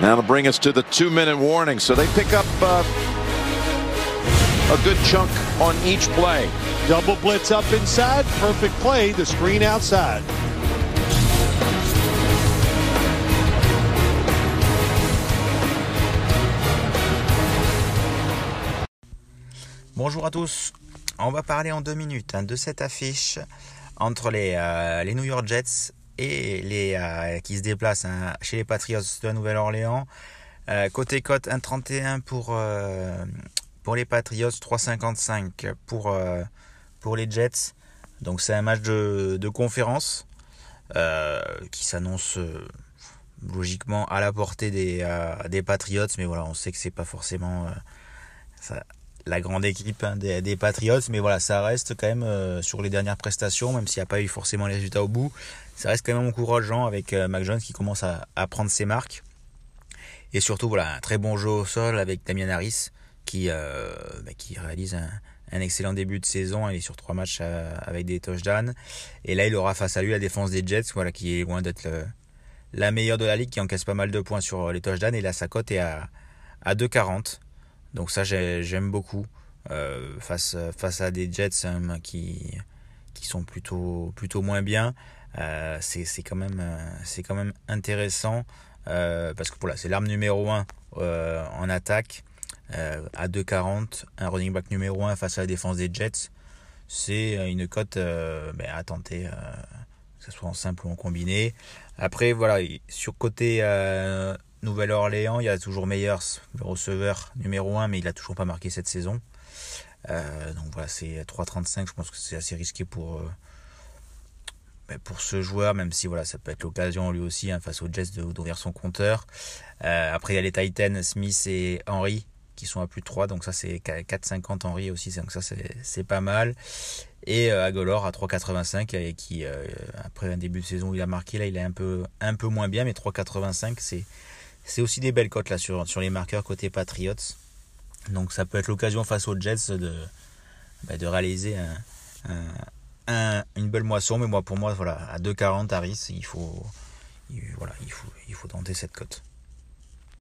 That'll bring us to the two-minute warning. So they pick up uh, a good chunk on each play. Double blitz up inside. Perfect play. The screen outside. Bonjour à tous. On va parler en deux minutes hein, de cette affiche entre les, euh, les New York Jets et les euh, qui se déplacent hein, chez les Patriots de la Nouvelle-Orléans. Euh, côté cote 1,31 pour, pour les Patriots, 3,55 pour, les Jets. Donc c'est un match de, conférence qui s'annonce logiquement à la portée des, des Patriots, mais voilà, on sait que c'est pas forcément la grande équipe hein, des, Patriots, mais voilà, ça reste quand même euh, sur les dernières prestations, même s'il n'y a pas eu forcément les résultats au bout, ça reste quand même encourageant avec euh, Mac Jones qui commence à, prendre ses marques. Et surtout, voilà, un très bon jeu au sol avec Damien Harris qui, euh, bah, qui réalise un, excellent début de saison. Il est sur trois matchs avec des touchdowns. Et là, il aura face à lui la défense des Jets, voilà, qui est loin d'être la meilleure de la ligue, qui encaisse pas mal de points sur les touchdowns. Et là, sa cote est à, à 2,40. Donc ça j'aime beaucoup euh, face face à des Jets hein, qui qui sont plutôt plutôt moins bien. Euh, c'est quand même euh, quand même intéressant parce que voilà c'est l'arme numéro 1 en attaque à 2,40 un running back numéro 1 face à la défense des Jets c'est une cote ben, à tenter que ce soit en simple ou en combiné après voilà sur côté Nouvelle-Orléans, il y a toujours Meyers, le receveur numéro 1, mais il n'a toujours pas marqué cette saison. Euh, donc voilà, c'est 3,35. Je pense que c'est assez risqué pour, euh, ben, pour ce joueur, même si voilà, ça peut être l'occasion lui aussi, hein, face aux Jets, d'ouvrir son compteur. Euh, après, il y a les Titans, Smith et Henry qui sont à plus de 3, donc ça c'est 4,50 Henry aussi, donc ça c'est pas mal. Et Agolor à 3,85 et qui après un début de saison où il a marqué, là il est un peu, un peu moins bien, mais 3,85 c'est c'est aussi des belles cotes là sur, sur les marqueurs côté Patriots. Donc ça peut être l'occasion face aux Jets de, bah, de réaliser une belle moisson. Mais moi pour moi voilà à 2,40 Harris il faut, voilà, il faut, il faut tenter cette cote.